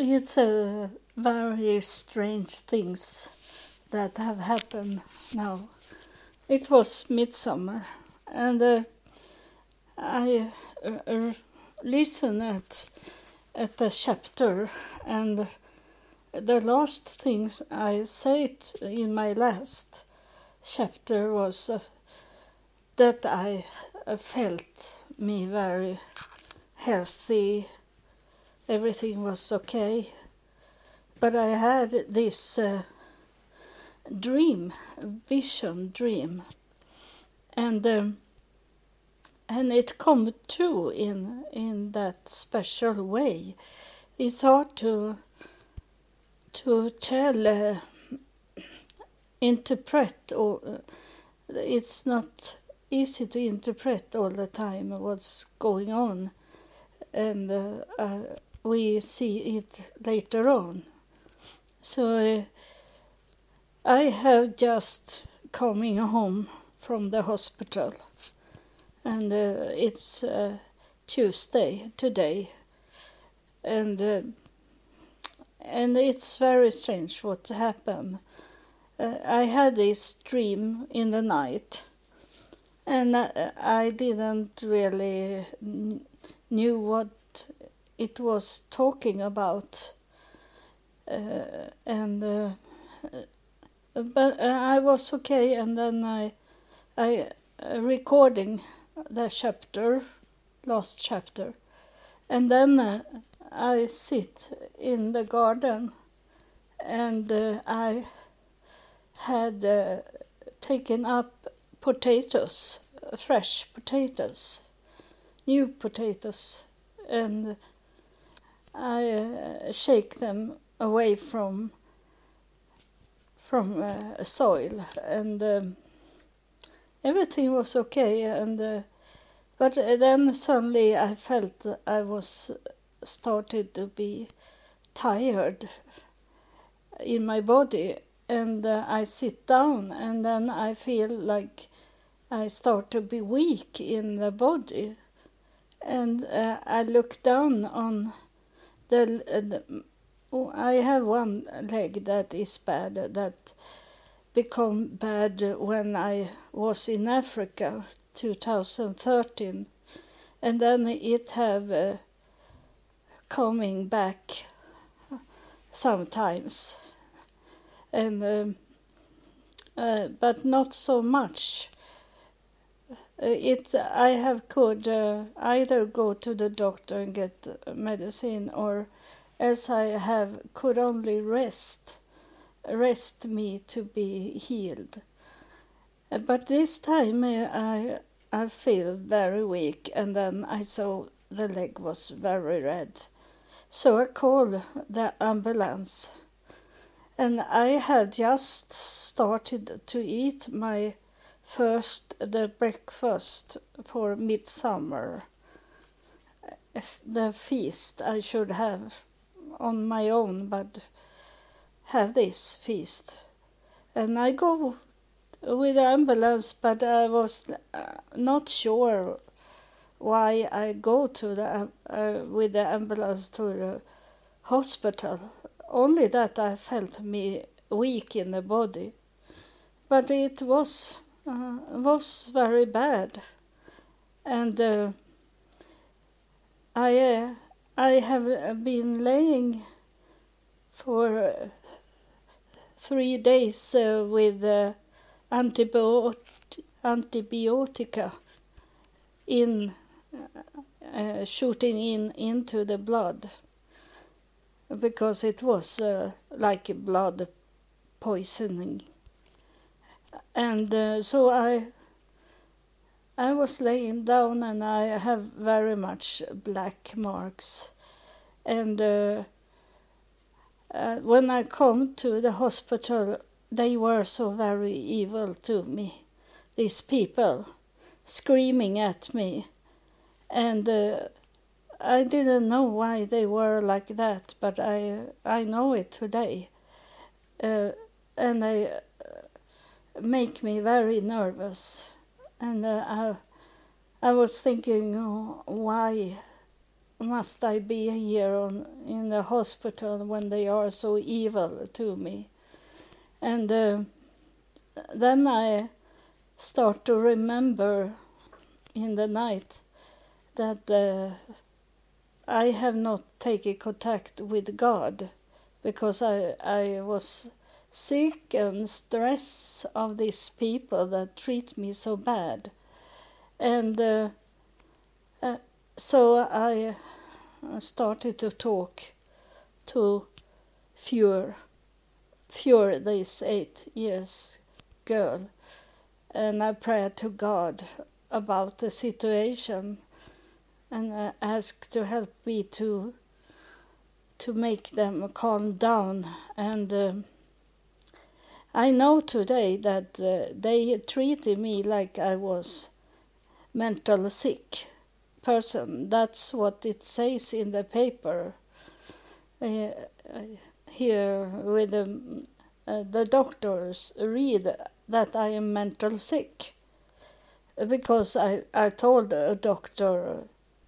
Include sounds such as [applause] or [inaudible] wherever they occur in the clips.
it's a very strange things that have happened now. It was midsummer, and uh, I uh, listened at at the chapter, and the last things I said in my last chapter was uh, that I uh, felt me very healthy. Everything was okay, but I had this uh, dream, vision dream, and um, and it come true in in that special way. It's hard to to tell, uh, interpret, or uh, it's not easy to interpret all the time what's going on, and uh, uh we see it later on. So uh, I have just coming home from the hospital, and uh, it's Tuesday today, and and it's very strange what happened. Uh, I had this dream in the night, and I, I didn't really kn- knew what it was talking about, uh, and uh, but uh, I was okay, and then I I uh, recording the chapter, last chapter, and then uh, I sit in the garden and I had taken up potatoes, fresh potatoes, new potatoes, and I uh, shake them away from from uh, soil, and um, everything was okay. And uh, but then suddenly I felt I was started to be tired in my body and uh, I sit down and then I feel like I start to be weak in the body and uh, I look down on the, the oh, I have one leg that is bad that become bad when I was in Africa 2013 and then it have uh, coming back sometimes, and um, uh, but not so much. Uh, it's I have could uh, either go to the doctor and get medicine, or as I have could only rest, rest me to be healed. Uh, but this time uh, I I feel very weak, and then I saw the leg was very red so I called the ambulance. And I had just started to eat my first the breakfast for midsummer. The feast I should have on my own, but have this feast. And I go with the ambulance, but I was uh, not sure why I go to the uh, with the ambulance to the hospital. Only that I felt me weak in the body, but it was uh, was very bad, and uh, I uh, I have been laying for three days uh, with antibiotic antibiotica in uh, shooting in into the blood. Because it was uh, like blood poisoning and uh, so i i was laying down and i have very much black marks. And uh, uh, when i come to the hospital they were so very evil to me. These people screaming at me. And uh, I didn't know why they were like that, but I I know it today, uh, and uh, make me very nervous, and uh, I I was thinking oh, why must I be here on, in the hospital when they are so evil to me? And uh, then I start to remember in the night that uh, I have not taken contact with God because I, I was sick and stress of these people that treat me so bad. And uh, uh, so I started to talk to Fyre, Fyre, this eight years girl, and I prayed to God about the situation and uh, asked to help me to to make them calm down and uh, I know today that uh, they treated me like I was mental sick person. That's what it says in the paper uh, here with the, uh, the doctors read that I am mental sick because I, I told a doctor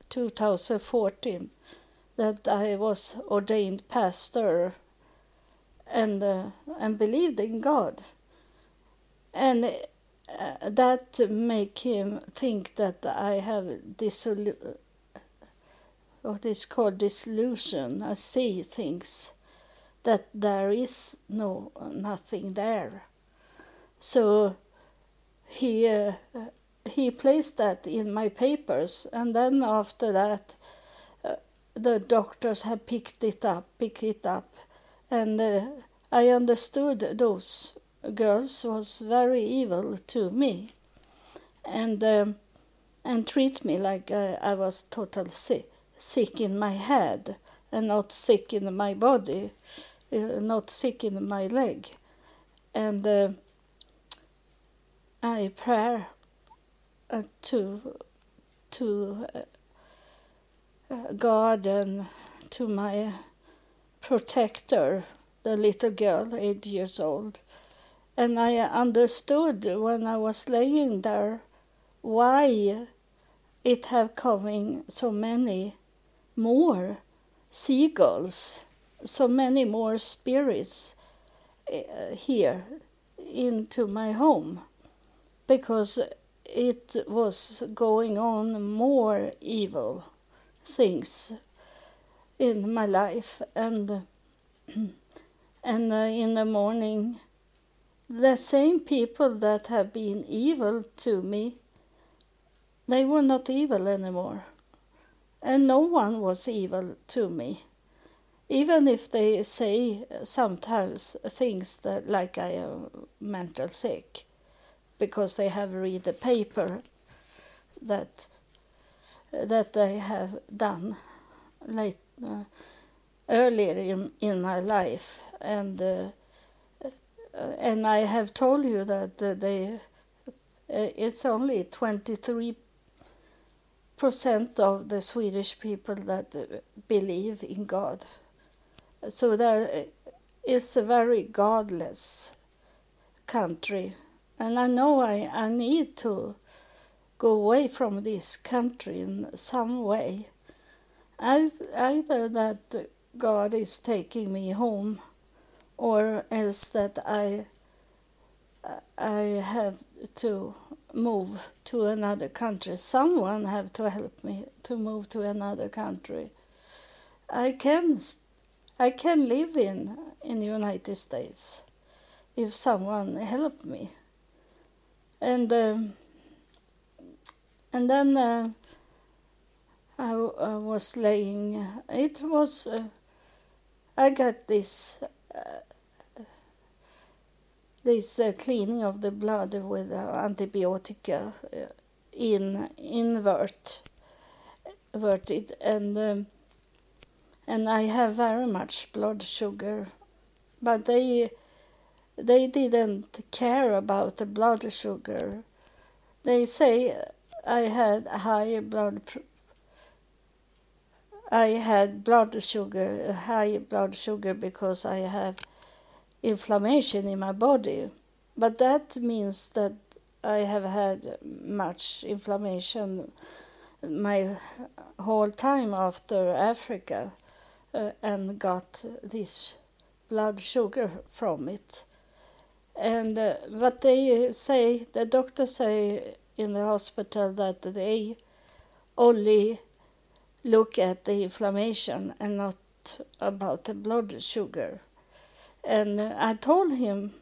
2014 that I was ordained pastor and uh, and believed in God, and uh, that make him think that I have dissolu- what is called disillusion. I see things that there is no nothing there. So he uh, he placed that in my papers, and then after that, uh, the doctors have picked it up, picked it up, and uh, I understood those girls was very evil to me, and um, and treat me like uh, I was total sick, sick in my head, and not sick in my body, uh, not sick in my leg, and uh, I pray uh, to to uh, God and to my protector, the little girl, eight years old. And I understood when I was laying there why it have coming so many more seagulls, so many more spirits uh, here into my home because it was going on more evil things in my life and [clears throat] and uh, in the morning the same people that have been evil to me they were not evil anymore. And no one was evil to me. Even if they say sometimes things that like i am mental sick because they have read the paper that that they have done late uh, earlier in, in my life and uh, and I have told you that uh, they uh, it's only 23 percent of the Swedish people that uh, believe in God so there is a very godless country and I know I, I need to go away from this country in some way. Either that God is taking me home or else that I I have to move to another country. Someone have to help me to move to another country. I can I can live in in the United States if someone help me and um, and then uh, I, was laying. It was uh, I got this uh, this uh, cleaning of the blood with uh, antibiotica uh, in invert inverted and um, and I have very much blood sugar, but they they didn't care about the blood sugar. They say I had high blood I had blood sugar, high blood sugar because I have inflammation in my body. But that means that I have had much inflammation my whole time after Africa uh, and got this blood sugar from it. And uh, but they say the doctors say in the hospital that they only look at the inflammation and not about the blood sugar. And I told him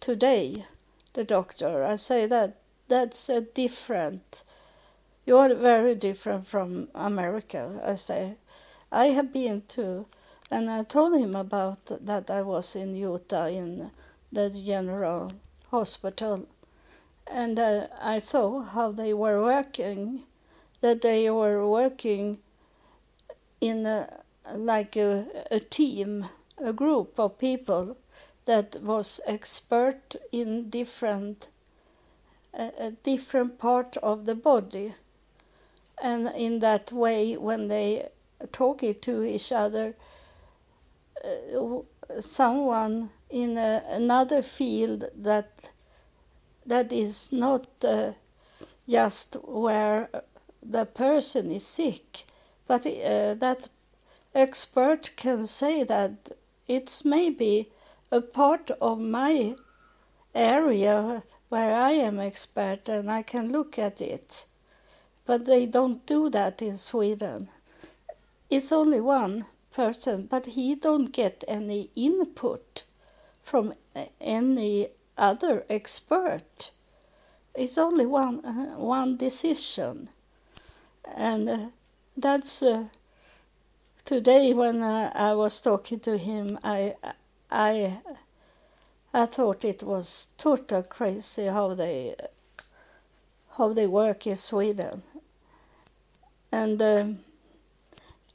today, the doctor, I say that that's a different, you're very different from America. I say, I have been to, and I told him about that I was in Utah in the general hospital. And uh, I saw how they were working, that they were working in a, like a, a team, a group of people that was expert in different a different part of the body. And in that way when they talking to each other uh, someone in a, another field that that is not uh, just where the person is sick but uh, that expert can say that it's maybe a part of my area where I am expert and I can look at it. But they don't do that in Sweden. It's only one person, but he don't get any input from any other expert. It's only one uh, one decision, and uh, that's uh, today when uh, I was talking to him. I I I thought it was total crazy how they how they work in Sweden. And um,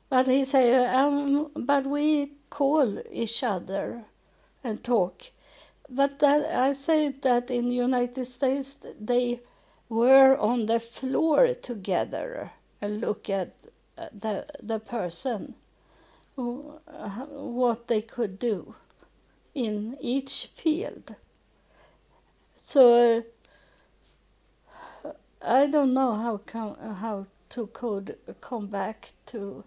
but he said, um, but we call each other and talk. But that, I say that in United States they were on the floor together and look at the the person, what they could do in each field. So uh, I don't know how come, how to could come back to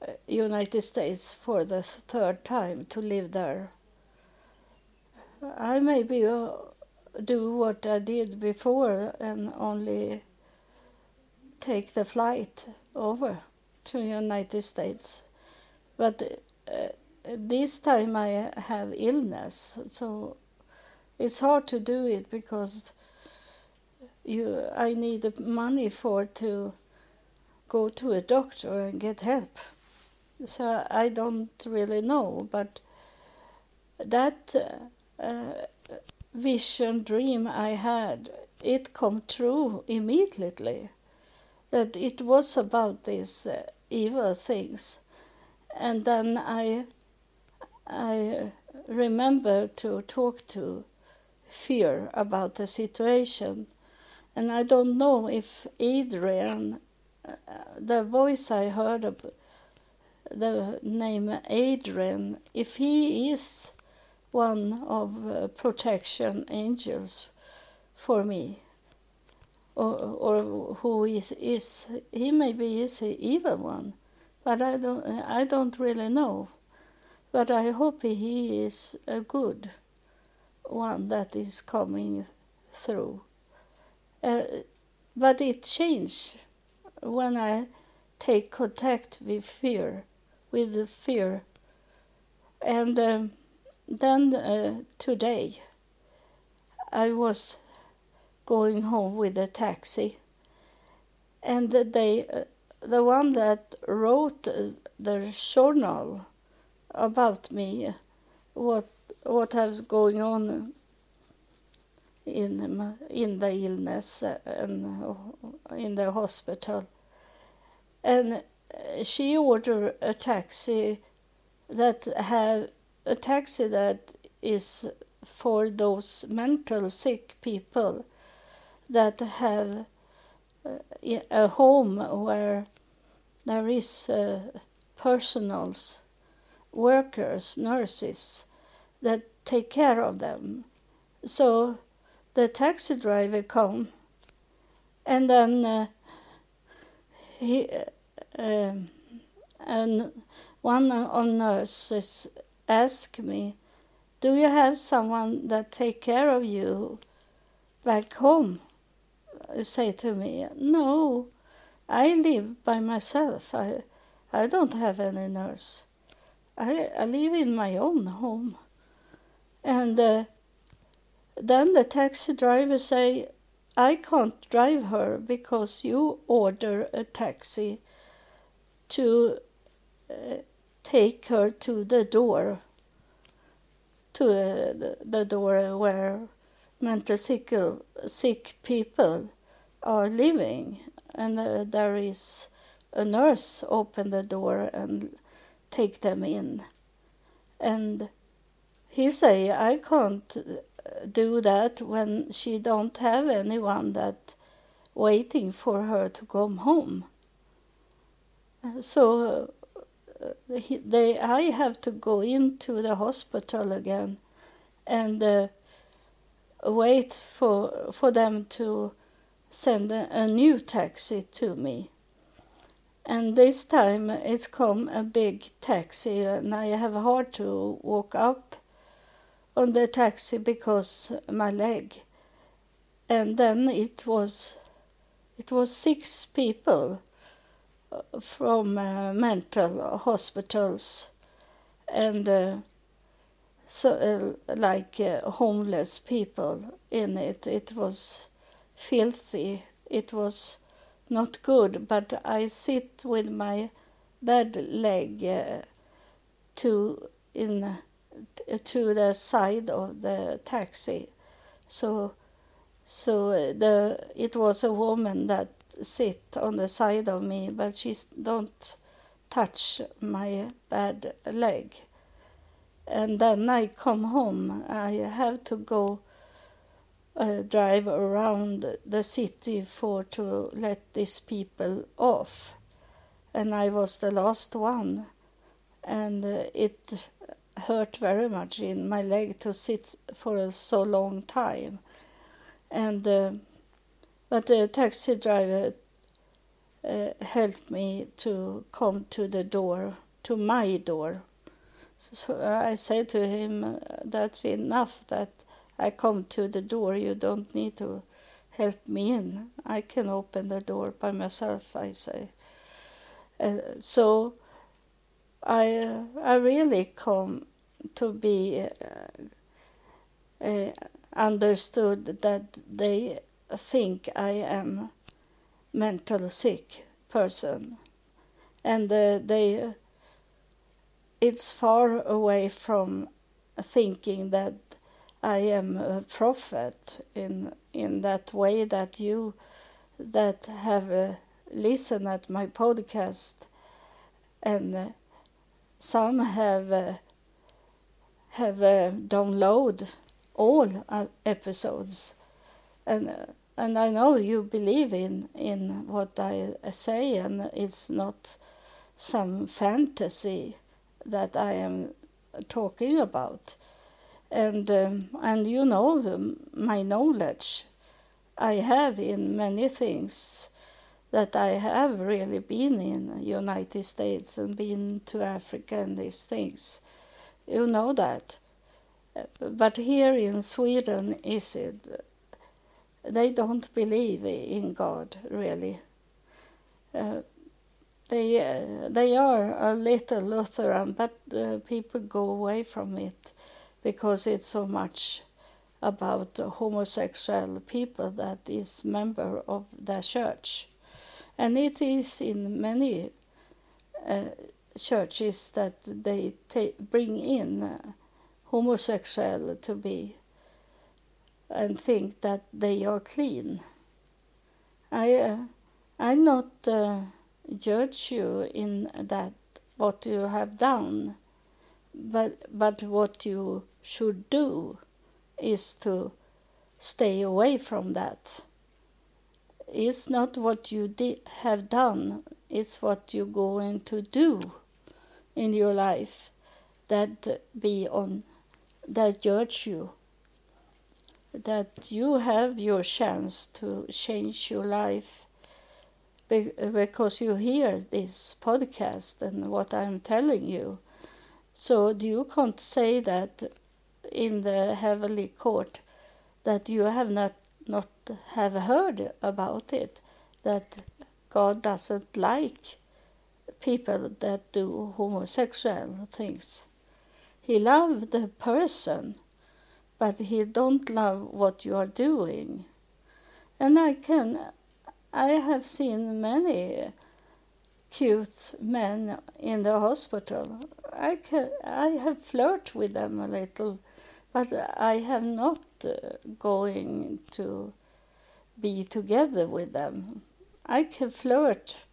uh, United States for the third time to live there. I maybe uh, do what I did before and only take the flight over to United States, but. Uh, this time I have illness, so it's hard to do it because you I need money for to go to a doctor and get help. So I don't really know, but that uh, vision dream I had, it come true immediately. That it was about these uh, evil things, and then I I remember to talk to Fyre about the situation. And I don't know if Adrian, uh, the voice I heard of the name Adrian, if he is one of uh, protection angels for me, or, or who is, is he maybe is the evil one, but I don't I don't really know. But I hope he is a good one that is coming through. Uh, but it changed when I take contact with Fyre, with the Fyre. And um, then uh, today I was going home with a taxi, and they, uh, the one that wrote uh, the journal about me, uh, what what was going on in in the illness uh, and in the hospital, and she ordered a taxi that have a taxi that is for those mental sick people that have a home where there is uh, personals workers, nurses that take care of them. So the taxi driver come and then uh, he um, and one of nurses asked me, "Do you have someone that take care of you back home?" Say to me, "No, I live by myself. I I don't have any nurse. I, I live in my own home." And uh, then the taxi driver say, I can't drive her because you order a taxi to uh, take her to the door, to uh, the, the door where mental sick, sick people are living. And uh, there is a nurse open the door and take them in. And he say, I can't do that when she don't have anyone that waiting for her to come home. So uh, he, they, I have to go into the hospital again and uh, wait for for them to send a, new taxi to me. And this time it's come a big taxi, and I have hard to walk up on the taxi because my leg. And then it was it was six people uh, from uh, mental hospitals and uh, so uh, like uh, homeless people in it. It was filthy. It was not good. But I sit with my bad leg uh, to in to the side of the taxi. So, so the it was a woman that sit on the side of me, but she don't touch my bad leg. And then I come home. I have to go uh, drive around the city for to let these people off. And I was the last one. And uh, it hurt very much in my leg to sit for a so long time. And uh, but the taxi driver uh, helped me to come to the door, to my door. So I said to him, "That's enough. That I come to the door. You don't need to help me in. I can open the door by myself." I say. Uh, so I uh, I really come to be uh, uh, understood that they think I am mental sick person, and uh, they it's far away from thinking that I am a prophet in in that way that you that have uh, listened at my podcast. And uh, some have uh, have uh, download all uh, episodes. And uh, and I know you believe in in what I say and it's not some fantasy that I am talking about and um, and you know the, my knowledge I have in many things that I have really been in United States and been to Africa and these things you know that. But here in Sweden, is it? They don't believe in God really. Uh, they uh, they are a little Lutheran, but uh, people go away from it because it's so much about homosexual people that is member of the church, and it is in many uh, churches that they ta- bring in uh, homosexual to be and think that they are clean. I uh, I not uh, judge you in that what you have done, but but what you should do is to stay away from that. It's not what you di- have done; it's what you're going to do in your life that be on that judge you that you have your chance to change your life because you hear this podcast and what I'm telling you. So you can't say that in the heavenly court that you have not not have heard about it that God doesn't like people that do homosexual things. He loves the person, but he don't love what you are doing. And I can I have seen many cute men in the hospital. I can I have flirted with them a little, but I have not uh, going to be together with them. I can flirt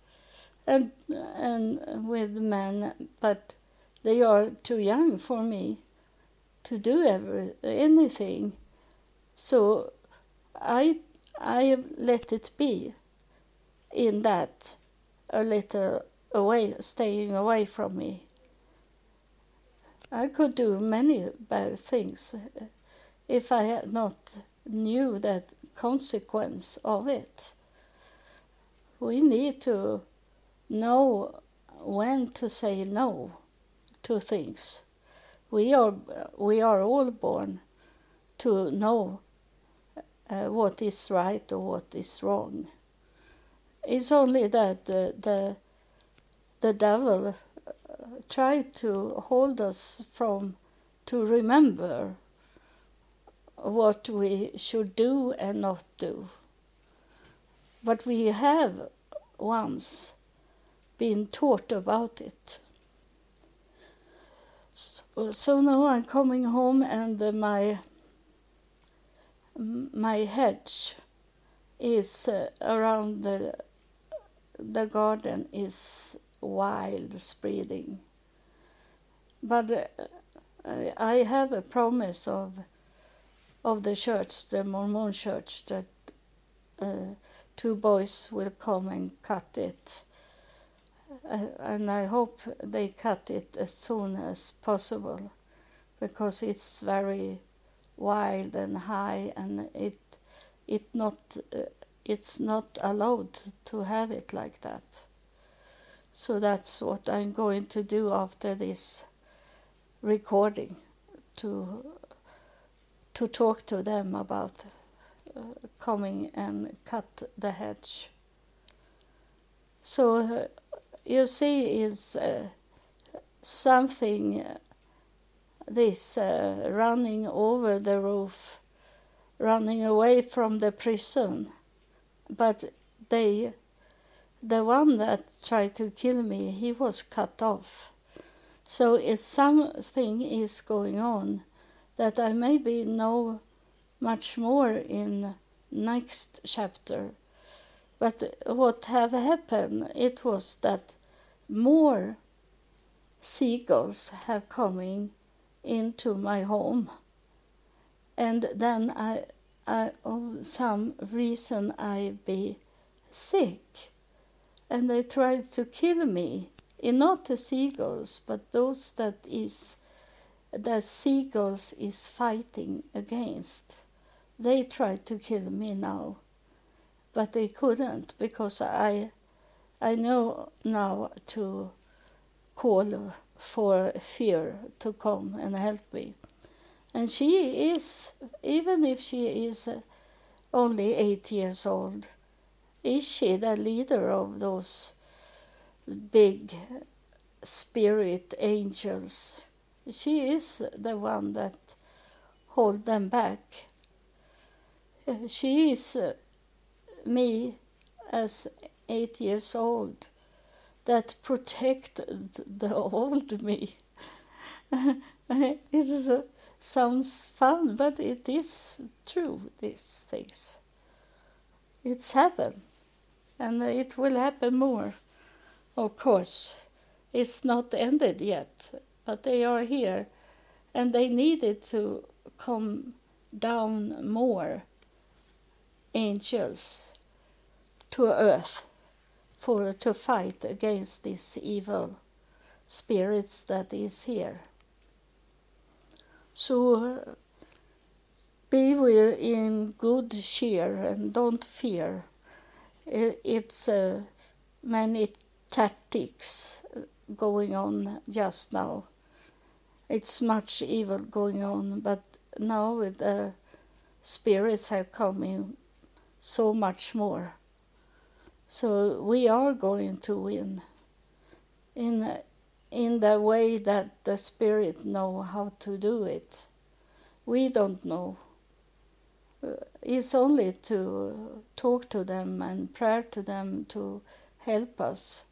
and and with men, but they are too young for me to do every, anything. So I I let it be in that a little away, staying away from me. I could do many bad things if I had not knew that consequence of it. We need to know when to say no to things. We are we are all born to know uh, what is right or what is wrong. It's only that the the, the devil tried to hold us from to remember what we should do and not do. But we have once been taught about it. So, so now I'm coming home and my my hedge is uh, around the the garden is wild spreading. But uh, I have a promise of of the church, the Mormon church, that uh, two boys will come and cut it. Uh, and I hope they cut it as soon as possible because it's very wild and high and it it not uh, it's not allowed to have it like that. So that's what I'm going to do after this recording to to talk to them about uh, coming and cut the hedge. So uh, you see, is uh, something uh, this uh, running over the roof, running away from the prison, but they, the one that tried to kill me, he was cut off. So it's something is going on that I maybe know much more in next chapter. But what have happened, it was that more seagulls have coming into my home. And then I, I of some reason I be sick. And they tried to kill me. And not the seagulls, but those that is that seagulls is fighting against. They tried to kill me now, but they couldn't because I, I know now to call for Fyre to come and help me. And she is, even if she is only eight years old, is she the leader of those big spirit angels? she is the one that hold them back. She is me as eight years old that protected the [laughs] old me. [laughs] it uh, sounds fun, but it is true, these things. It's happened, and it will happen more, of course. It's not ended yet but they are here. And they needed to come down more angels to earth for to fight against these evil spirits that is here. So be in good cheer and don't fear it's uh, many tactics going on just now. It's much evil going on, but now the spirits have come in so much more. So we are going to win in in the way that the spirit know how to do it. We don't know. It's only to talk to them and pray to them to help us.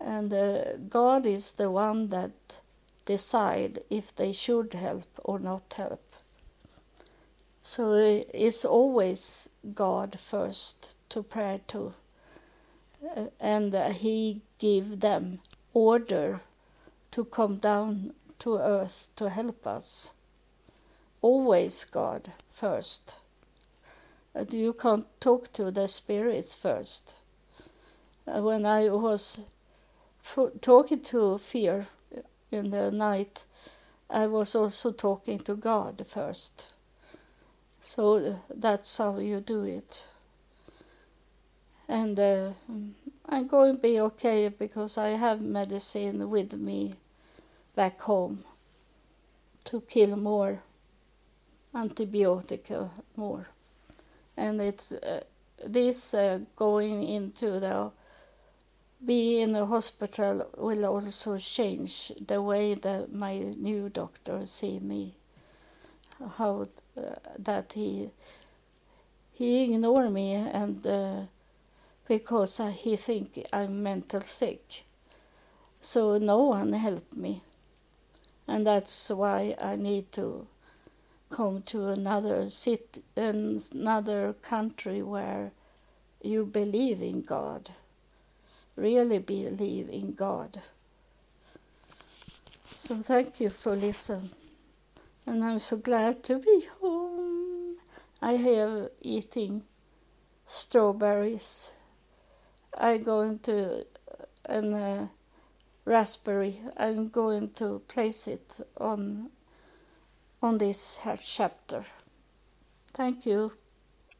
And uh, God is the one that decide if they should help or not help. So it's always God first to pray to, uh, and uh, He give them order to come down to earth to help us. Always God first. And you can't talk to the spirits first. Uh, when I was talking to Fyre in the night, I was also talking to God first. So that's how you do it. And uh, I'm going to be okay because I have medicine with me back home to kill more antibiotic more. And it's uh, this uh, going into the be in the hospital will also change the way that my new doctor see me. How uh, that he he ignore me and uh, because he think I'm mental sick. So no one help me, and that's why I need to come to another city, another country where you believe in God really believe in God. So thank you for listening. And I'm so glad to be home. I have eating strawberries. I'm going to and uh, raspberry. I'm going to place it on on this chapter. Thank you.